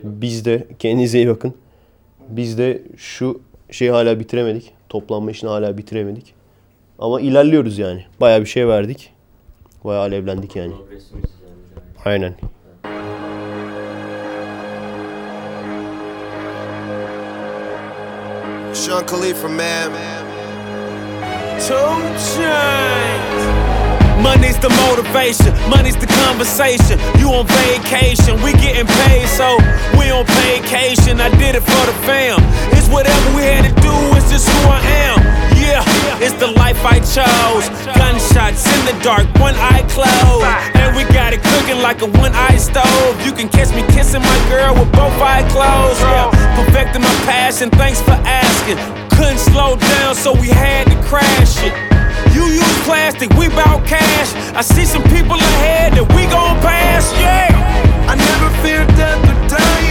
Biz de kendinize iyi bakın. Biz de şu şeyi hala bitiremedik. Toplanma işini hala bitiremedik. Ama ilerliyoruz yani. Baya bir şey verdik. Baya alevlendik yani. Aynen. Sean Khalifa, man. Two chains. Money's the motivation, money's the conversation. You on vacation, we getting paid, so we on vacation. I did it for the fam. It's whatever we had to do, it's just who I am. Yeah, it's the life I chose. Gunshots in the dark, one eye closed. And we got it cooking like a one eye stove. You can catch me kissing my girl with both eyes closed. Yeah, perfecting my passion, thanks for asking. Couldn't slow down, so we had to crash it. Plastic, we bout cash. I see some people ahead that we gon' pass, yeah. I never fear death or dying.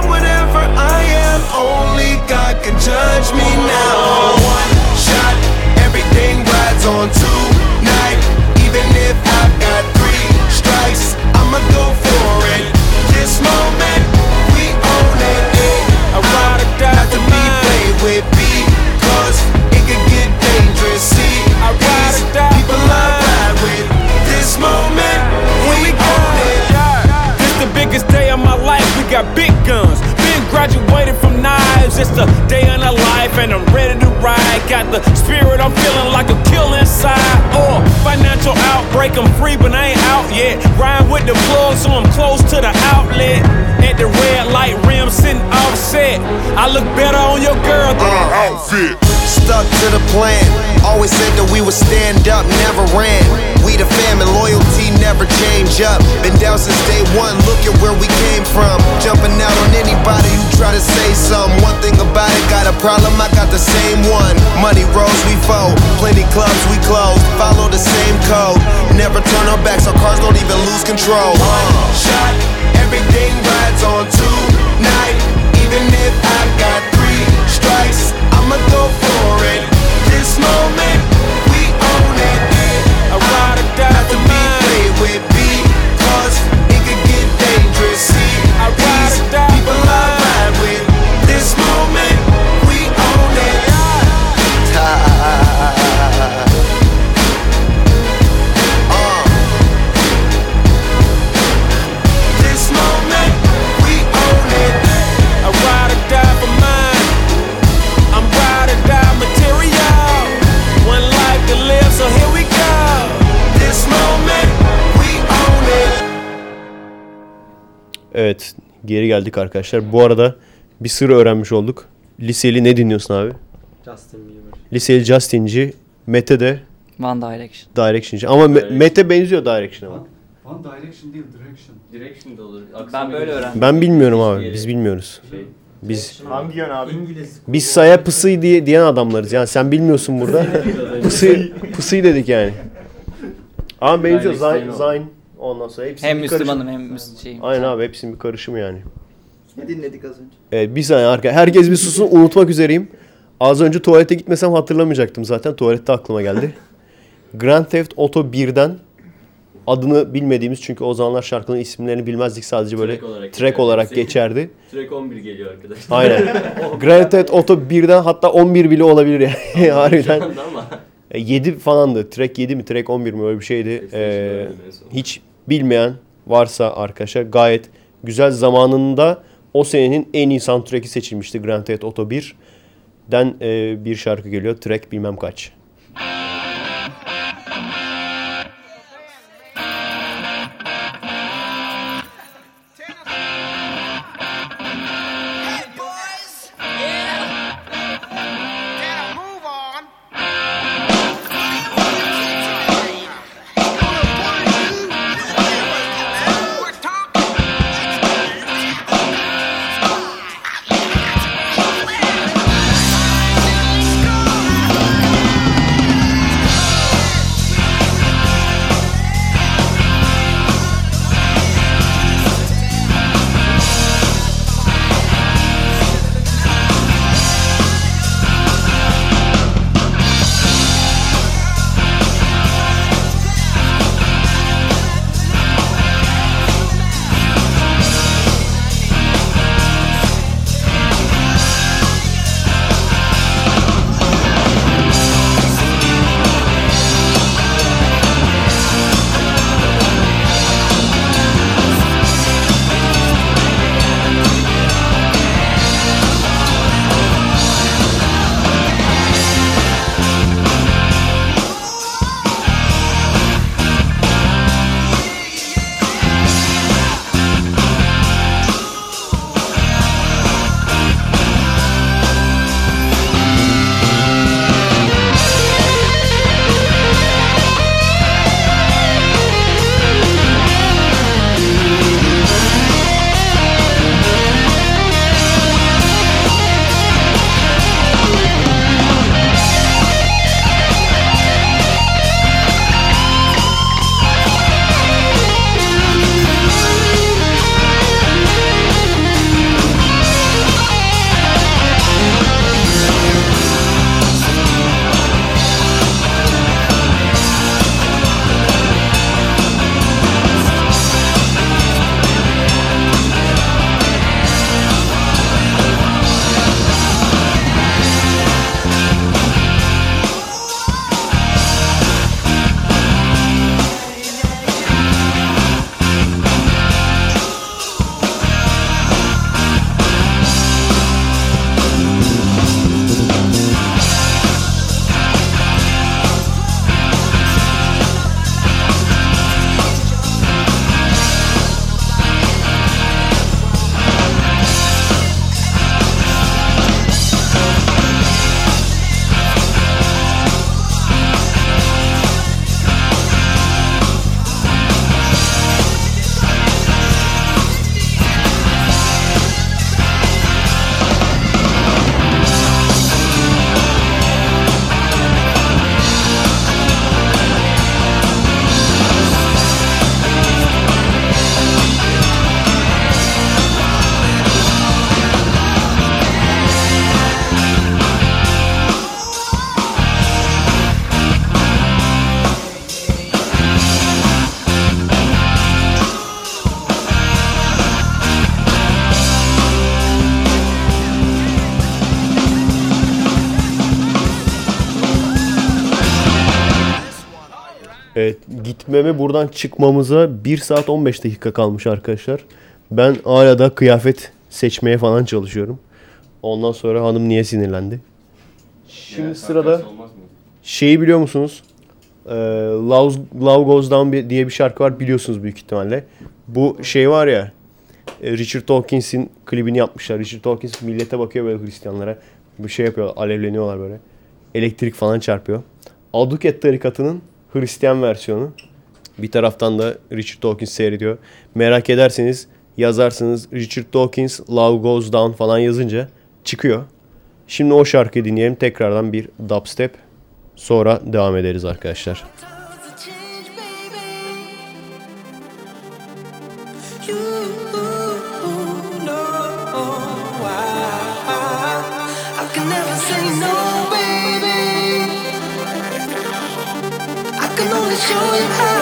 I am. Only God can judge me now. One shot, everything rides on tonight. Even if I've got three strikes, I'ma go for it. This moment, we own it. I ride or die Not to be played with because it could get dangerous. See, I ride or die people I ride with. This moment, we own it. This the biggest day of my life. We got big graduated from knives. It's the day of the life, and I'm ready to ride. Got the spirit. I'm feeling like a kill inside. Or financial outbreak. I'm free, but I ain't out yet. Ride with the plug, so I'm close to the outlet. At the red light rim, sitting offset. I look better on your girl than uh, an outfit. Stuck to the plan. Always said that we would stand up, never ran. We the family, loyalty never change up. Been down since day one, look at where we came from. Jumping out on anybody who try to say something. One thing about it, got a problem, I got the same one. Money rolls, we fold. Plenty clubs, we close. Follow the same code. Never turn our backs, our cars don't even lose control. One shot, everything rides on tonight. Even if I got three strikes, I'ma go for geri geldik arkadaşlar. Bu arada bir sır öğrenmiş olduk. Liseli ne dinliyorsun abi? Justin Bieber. Liseli Justin'ci, Mete de One Direction. Direction'ci. Ama Me- Mete benziyor Direction'a bak. One Direction değil, Direction. Direction da olur. Ben böyle öğrendim. Ben bilmiyorum abi. Biz bilmiyoruz. Şey, Biz Hangi yön abi? biz saya pısıy diye diyen adamlarız. Yani sen bilmiyorsun burada. pısıy, pısıy dedik yani. Ama benziyor. Zayn, Zayn. Ondan sonra hepsi Hem bir Müslümanım karışım. hem Müs- şeyim. Aynen abi hepsinin bir karışımı yani. Ne dinledik az önce? Evet bir saniye arka. Herkes bir susun unutmak üzereyim. Az önce tuvalete gitmesem hatırlamayacaktım zaten. Tuvalette aklıma geldi. Grand Theft Auto 1'den adını bilmediğimiz çünkü o zamanlar şarkının isimlerini bilmezdik sadece böyle Track olarak track olarak geçerdi. geçerdi. Track 11 geliyor arkadaşlar. Aynen. Grand Theft Auto 1'den hatta 11 bile olabilir yani. Harbiden. Şu anda ama. 7 falandı. Track 7 mi? Track 11 mi? Öyle bir şeydi. Ee, hiç bilmeyen varsa arkadaşlar gayet güzel zamanında o senenin en iyi soundtrack'i seçilmişti Grand Theft Auto 1'den e, bir şarkı geliyor. Track bilmem kaç. Gitmeme buradan çıkmamıza 1 saat 15 dakika kalmış arkadaşlar. Ben hala da kıyafet seçmeye falan çalışıyorum. Ondan sonra hanım niye sinirlendi? Şimdi sırada şeyi biliyor musunuz? Ee, Love, Love Goes Down diye bir şarkı var biliyorsunuz büyük ihtimalle. Bu şey var ya e, Richard Dawkins'in klibini yapmışlar. Richard Dawkins millete bakıyor böyle Hristiyanlara. Bir şey yapıyor alevleniyorlar böyle. Elektrik falan çarpıyor. Aduket tarikatının Hristiyan versiyonu. Bir taraftan da Richard Dawkins seyrediyor. Merak ederseniz yazarsınız Richard Dawkins Love Goes Down falan yazınca çıkıyor. Şimdi o şarkıyı dinleyelim. Tekrardan bir dubstep. Sonra devam ederiz arkadaşlar. Show you how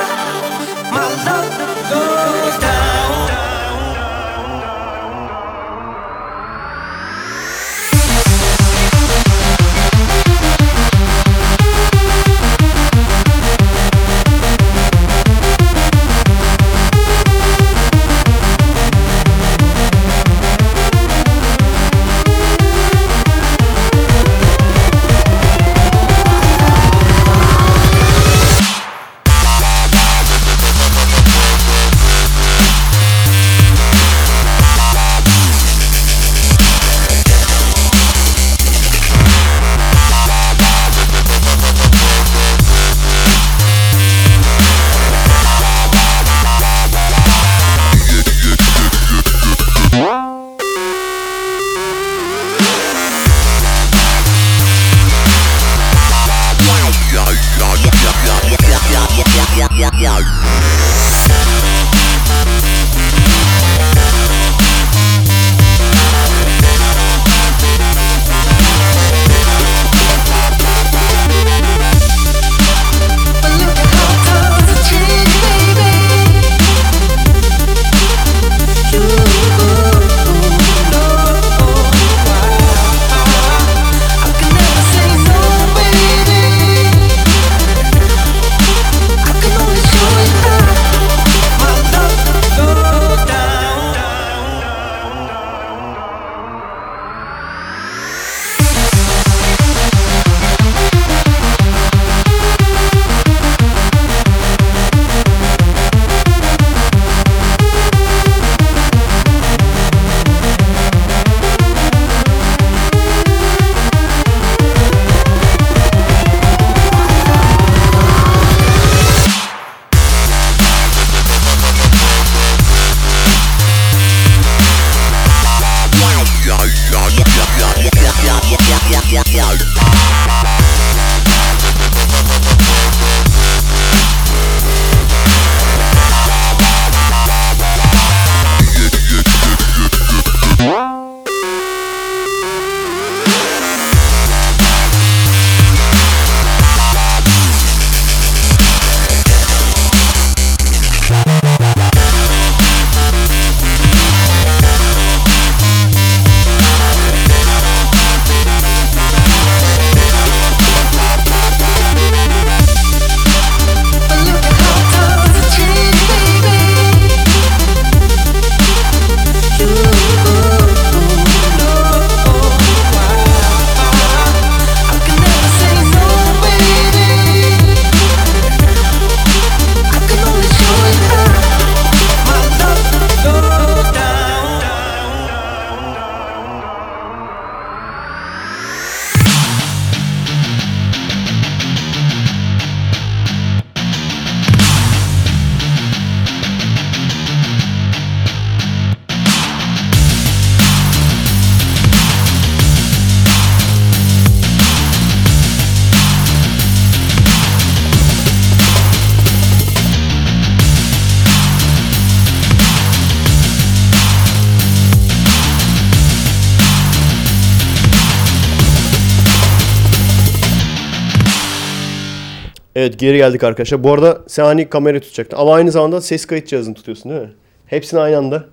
Evet geri geldik arkadaşlar. Bu arada sen hani kamerayı tutacaktın ama aynı zamanda ses kayıt cihazını tutuyorsun değil mi? Hepsini aynı anda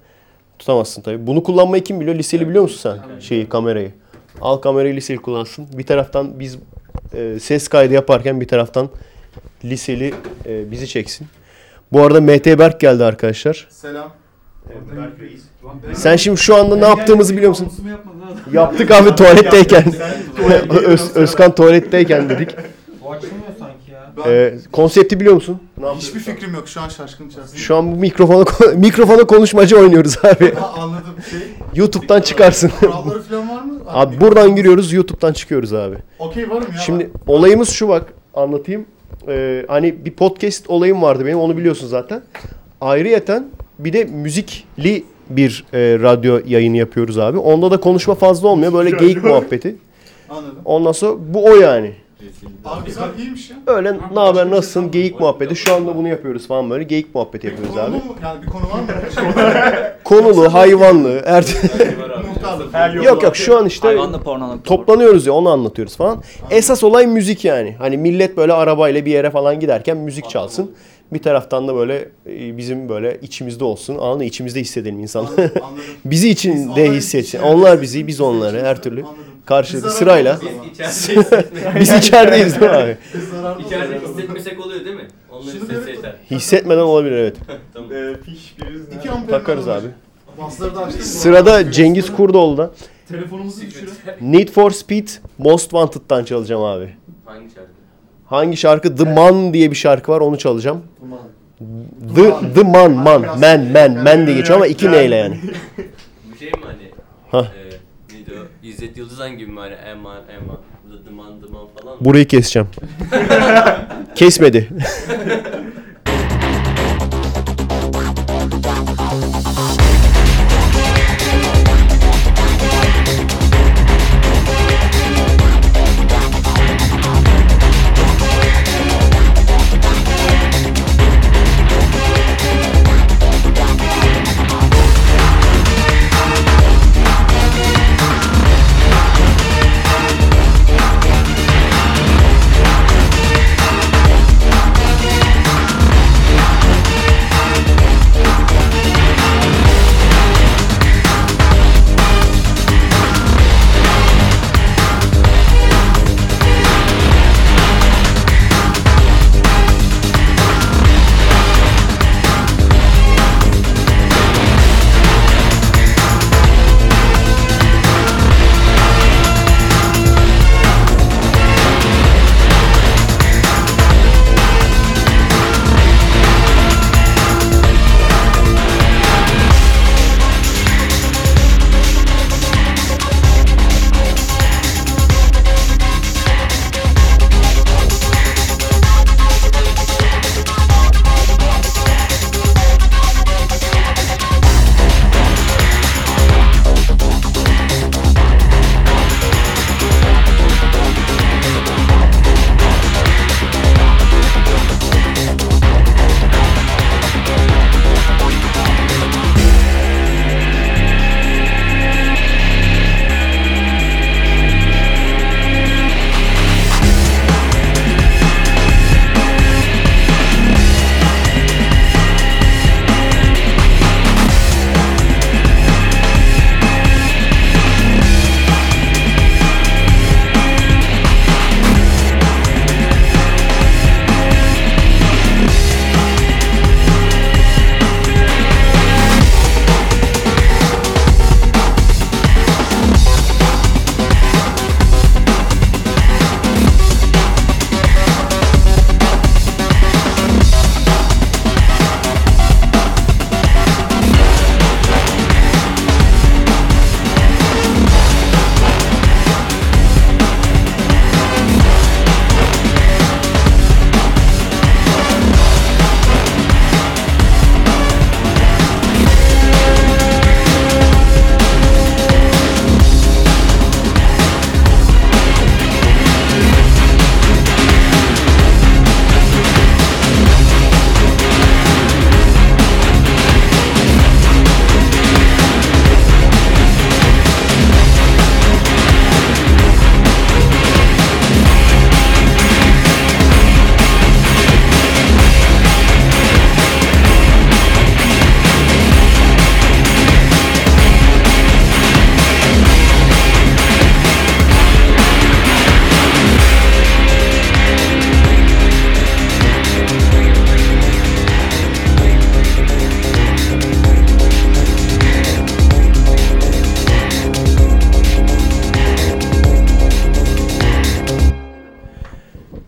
tutamazsın tabii. Bunu kullanmayı kim biliyor? Liseli biliyor musun sen? Şeyi kamerayı. Al kamerayı liseli kullansın. Bir taraftan biz e, ses kaydı yaparken bir taraftan liseli e, bizi çeksin. Bu arada Mete Berk geldi arkadaşlar. Selam. Sen şimdi şu anda ne yaptığımızı biliyor musun? Adam? Yaptık abi tuvaletteyken. Tuvalet Öz, Özkan tuvaletteyken dedik. Bu ya. Ee, konsepti biliyor musun? Hiçbir fikrim yok şu an şaşkın içerisinde. Şu an bu mikrofona mikrofona konuşmacı oynuyoruz abi. Ha, anladım şey. YouTube'dan çıkarsın. Kuralları falan var mı? abi buradan giriyoruz, YouTube'dan çıkıyoruz abi. Okey varım ya. Şimdi olayımız şu bak anlatayım. Ee, hani bir podcast olayım vardı benim onu biliyorsun zaten. Ayrıyeten bir de müzikli bir e, radyo yayını yapıyoruz abi. Onda da konuşma fazla olmuyor. Böyle geyik muhabbeti. Anladım. Ondan sonra bu o yani. Abi güzel iyiymiş ya. Öyle ne haber nasılsın geyik muhabbeti. Şu anda bunu yapıyoruz falan böyle geyik muhabbeti yapıyoruz abi. Konu mu? Yani bir konu var mı? Konulu, hayvanlı, er... Muhtarlık. yok yok şu an işte porno. toplanıyoruz ya onu anlatıyoruz falan. Esas olay müzik yani. Hani millet böyle arabayla bir yere falan giderken müzik çalsın. Bir taraftan da böyle e, bizim böyle içimizde olsun. Mı? İçimizde hissedelim insanlar. bizi içinde hissetsin. Onlar bizi, biz onları her türlü. Karşılıklı sırayla. Biz içerideyiz. Biz içerideyiz değil mi abi? İçeride hissetmesek oluyor değil mi? Onların Şunu sesi bir- yeter. Hissetmeden olabilir evet. tamam. fiş biriz. İki amper Takarız abi. Basları da açtık. Sırada Cengiz Kurdoğlu'da. Telefonumuzu düşürün. Need for Speed Most Wanted'dan çalacağım abi. Hangi şarkı? Hangi şarkı? The Man diye bir şarkı var onu çalacağım. The, the Man, Man, Man, Man, Man diye geçiyor ama iki neyle yani. Bu şey mi hani? Hah. E, o? İzzet Yıldızan gibi mi hani? Eman, Eman, Dıman, Dıman falan mı? Burayı keseceğim. Kesmedi.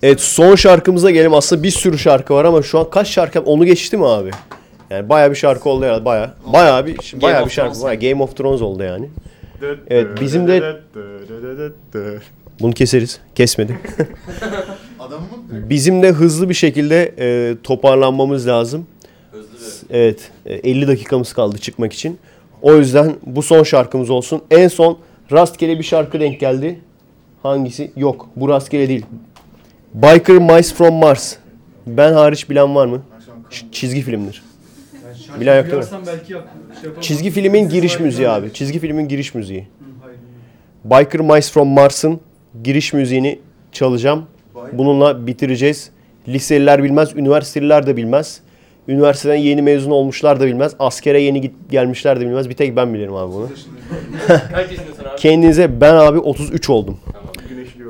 Evet son şarkımıza gelelim. Aslında bir sürü şarkı var ama şu an kaç şarkı? Onu geçti mi abi? Yani bayağı bir şarkı oldu herhalde bayağı. Bayağı bir bayağı bir şarkı. Bayağı Game of Thrones oldu yani. Evet bizim de bunu keseriz. Kesmedi. Bizim de hızlı bir şekilde e, toparlanmamız lazım. Evet. e, 50 dakikamız kaldı çıkmak için. O yüzden bu son şarkımız olsun. En son rastgele bir şarkı denk geldi. Hangisi? Yok. Bu rastgele değil. Biker Mice from Mars. Ben hariç bilen var mı? Ç- çizgi filmdir. Bilen yok değil mi? Duyarsam belki yap, şey. Çizgi filmin giriş müziği abi. Çizgi filmin giriş müziği. Biker Mice from Mars'ın giriş müziğini çalacağım. Bununla bitireceğiz. Liseliler bilmez, üniversiteliler de bilmez. Üniversiteden yeni mezun olmuşlar da bilmez. Askere yeni git gelmişler de bilmez. Bir tek ben bilirim abi bunu. Kaç yaşındasın abi? Kendinize ben abi 33 oldum.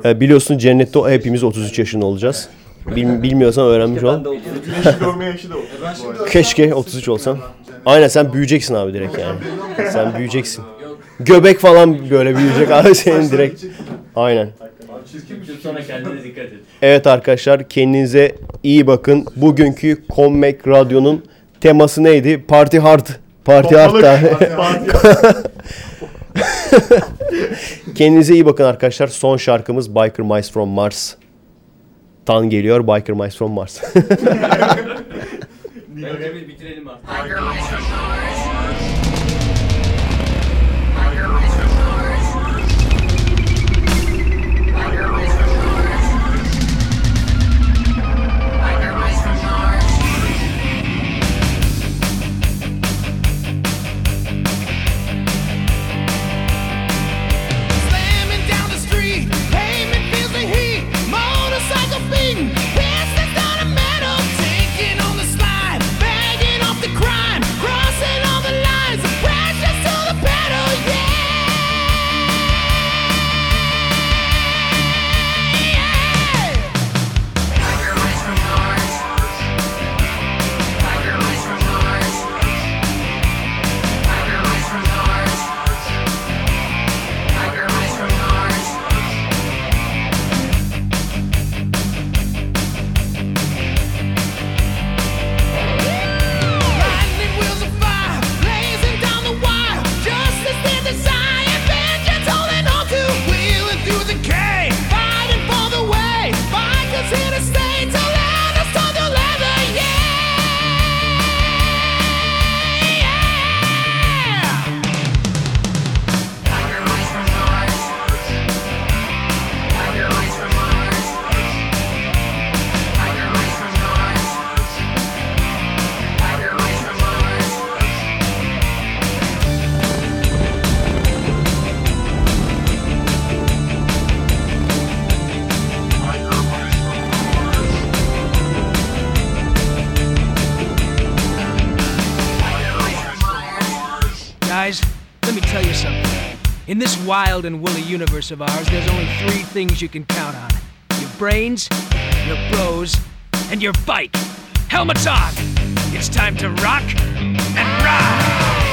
Ee, biliyorsun cennette o- hepimiz 33 yaşında olacağız. Bil- bilmiyorsan öğrenmiş ol. güneşi görme yaşı da oldu. bu arada. Keşke 33 olsam. Aynen sen büyüyeceksin abi direkt yani. Sen büyüyeceksin. Göbek falan böyle büyüyecek abi senin direkt. Aynen. Sonra kendine dikkat et. Evet arkadaşlar kendinize iyi bakın. Bugünkü Comeback Radyo'nun teması neydi? Party Hard. Party Hard Pompalık, da. Kendinize iyi bakın arkadaşlar. Son şarkımız Biker Mice from Mars. Tan geliyor Biker Mice from Mars. Bence bir bitirelim artık. In this wild and woolly universe of ours, there's only three things you can count on your brains, your bros, and your bike. Helmets on! It's time to rock and ride!